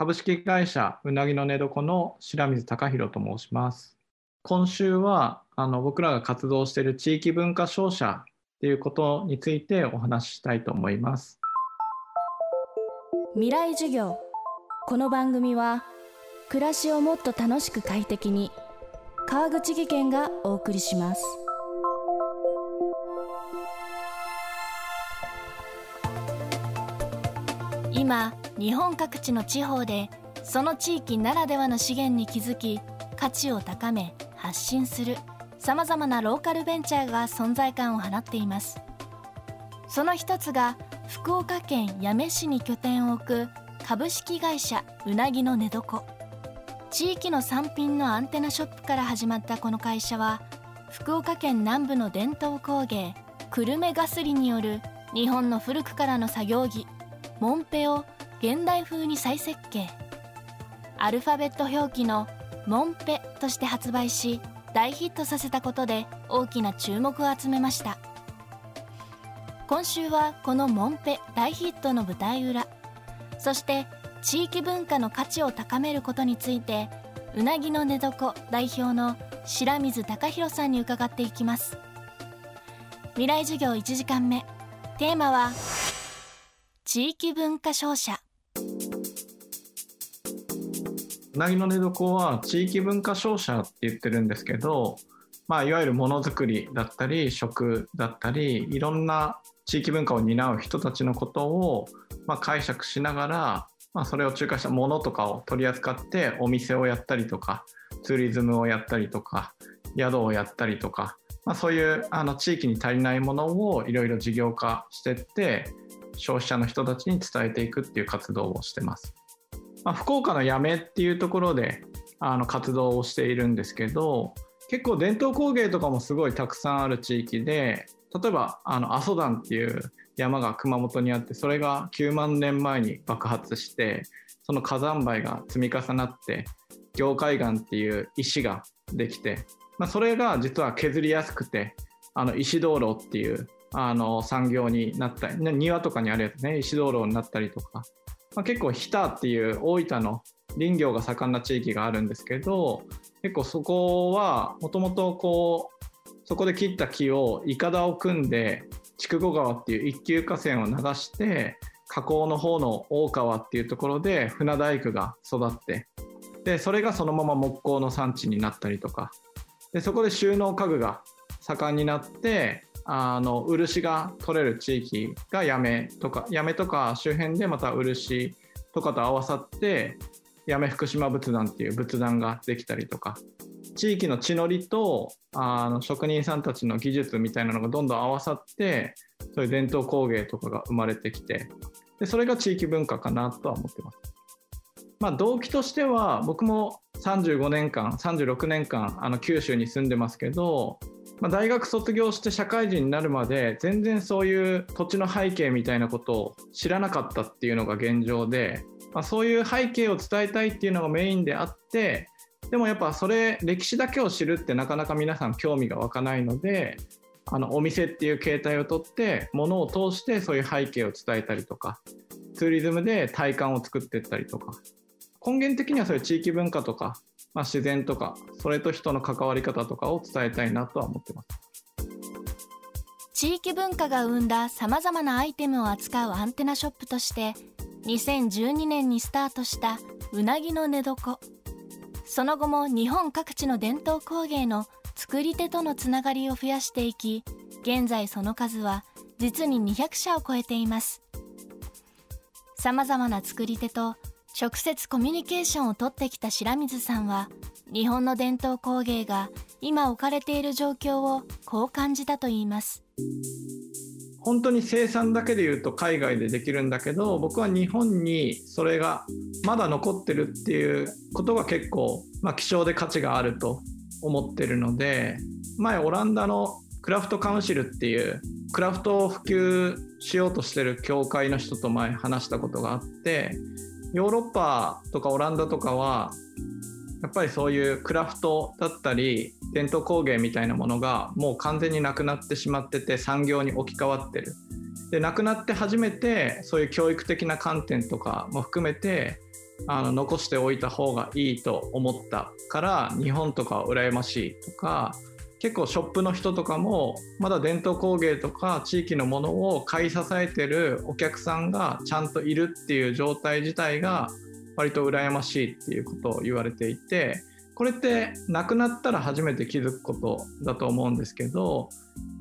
株式会社うなぎの寝床の白水貴弘と申します。今週はあの僕らが活動している地域文化商社っていうことについてお話ししたいと思います。未来授業。この番組は暮らしをもっと楽しく快適に川口義賢がお送りします。今日本各地の地方でその地域ならではの資源に気づき価値を高め発信する。さまざまなローカルベンチャーが存在感を放っています。その一つが福岡県八女市に拠点を置く株式会社うなぎの寝床。地域の産品のアンテナショップから始まったこの会社は福岡県南部の伝統工芸久留米ガスリによる日本の古くからの作業着モンペを現代風に再設計。アルファベット表記のモンペとして発売し大ヒットさせたことで大きな注目を集めました。今週はこのモンペ大ヒットの舞台裏そして地域文化の価値を高めることについてうなぎの寝床代表の白水貴弘さんに伺っていきます。未来授業1時間目。テーマは地域文化商社。なぎの寝床は地域文化商社って言ってるんですけど、まあ、いわゆるものづくりだったり食だったりいろんな地域文化を担う人たちのことを、まあ、解釈しながら、まあ、それを仲介したものとかを取り扱ってお店をやったりとかツーリズムをやったりとか宿をやったりとか、まあ、そういうあの地域に足りないものをいろいろ事業化してって消費者の人たちに伝えていくっていう活動をしてます。まあ、福岡の八女っていうところであの活動をしているんですけど結構伝統工芸とかもすごいたくさんある地域で例えばあの阿蘇山っていう山が熊本にあってそれが9万年前に爆発してその火山灰が積み重なって凝海岩っていう石ができて、まあ、それが実は削りやすくてあの石灯籠っていうあの産業になったり庭とかにあるやつね石灯籠になったりとか、まあ、結構日田っていう大分の林業が盛んな地域があるんですけど結構そこはもともとこうそこで切った木をいかだを組んで筑後川っていう一級河川を流して河口の方の大川っていうところで船大工が育ってでそれがそのまま木工の産地になったりとか。でそこで収納家具が盛んになってあの漆が取れる地域が八女とか八女とか周辺でまた漆とかと合わさって八女福島仏壇っていう仏壇ができたりとか地域の地のりとあの職人さんたちの技術みたいなのがどんどん合わさってそういう伝統工芸とかが生まれてきてでそれが地域文化かなとは思ってます。まあ、動機としては僕も35年間36年間あの九州に住んでますけどまあ、大学卒業して社会人になるまで全然そういう土地の背景みたいなことを知らなかったっていうのが現状で、まあ、そういう背景を伝えたいっていうのがメインであってでもやっぱそれ歴史だけを知るってなかなか皆さん興味が湧かないのであのお店っていう形態をとってものを通してそういう背景を伝えたりとかツーリズムで体感を作っていったりとか根源的にはそういう地域文化とかまあ、自然とかそれと人の関わり方とかを伝えたいなとは思ってます。地域文化が生んださまざまなアイテムを扱うアンテナショップとして2012年にスタートしたうなぎの寝床。その後も日本各地の伝統工芸の作り手とのつながりを増やしていき現在その数は実に200社を超えています。さまざまな作り手と直接コミュニケーションをとってきた白水さんは日本の伝統工芸が今置かれている状況をこう感じたといいます。本当に生産だけで言うと海外でできるんだけど僕は日本にそれがまだ残ってるっていうことが結構、まあ、希少で価値があると思ってるので前オランダのクラフトカウンシルっていうクラフトを普及しようとしてる協会の人と前話したことがあってヨーロッパとかオランダとかはやっぱりそういうクラフトだったり伝統工芸みたいなものがもう完全になくなってしまってて産業に置き換わってる。でなくなって初めてそういう教育的な観点とかも含めてあの残しておいた方がいいと思ったから日本とか羨ましいとか結構ショップの人とかもまだ伝統工芸とか地域のものを買い支えてるお客さんがちゃんといるっていう状態自体が割と羨ましいっていうことを言われていてこれってなくなったら初めて気づくことだと思うんですけど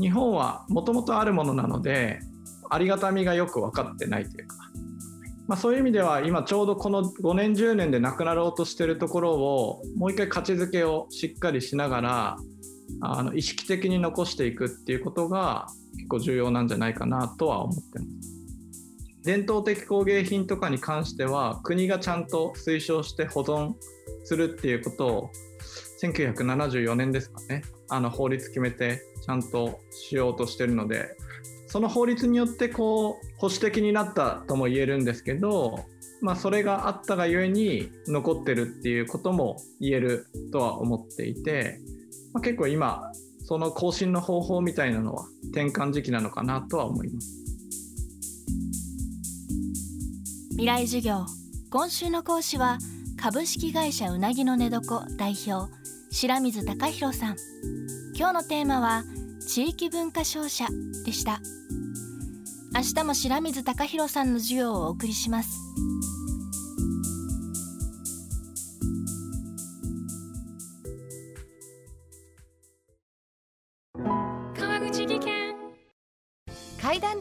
日本はもともとあるものなのでありがたみがよく分かってないというか、まあ、そういう意味では今ちょうどこの5年10年でなくなろうとしてるところをもう一回価値づけをしっかりしながらあの意識的に残していくっていうことが結構重要なんじゃないかなとは思ってます。伝統的工芸品とかに関しては国がちゃんと推奨して保存するっていうことを1974年ですかねあの法律決めてちゃんとしようとしてるのでその法律によってこう保守的になったとも言えるんですけど、まあ、それがあったがゆえに残ってるっていうことも言えるとは思っていて、まあ、結構今その更新の方法みたいなのは転換時期なのかなとは思います。未来授業今週の講師は株式会社うなぎの寝床代表白水隆弘さん。今日のテーマは地域文化商社でした。明日も白水隆弘さんの授業をお送りします。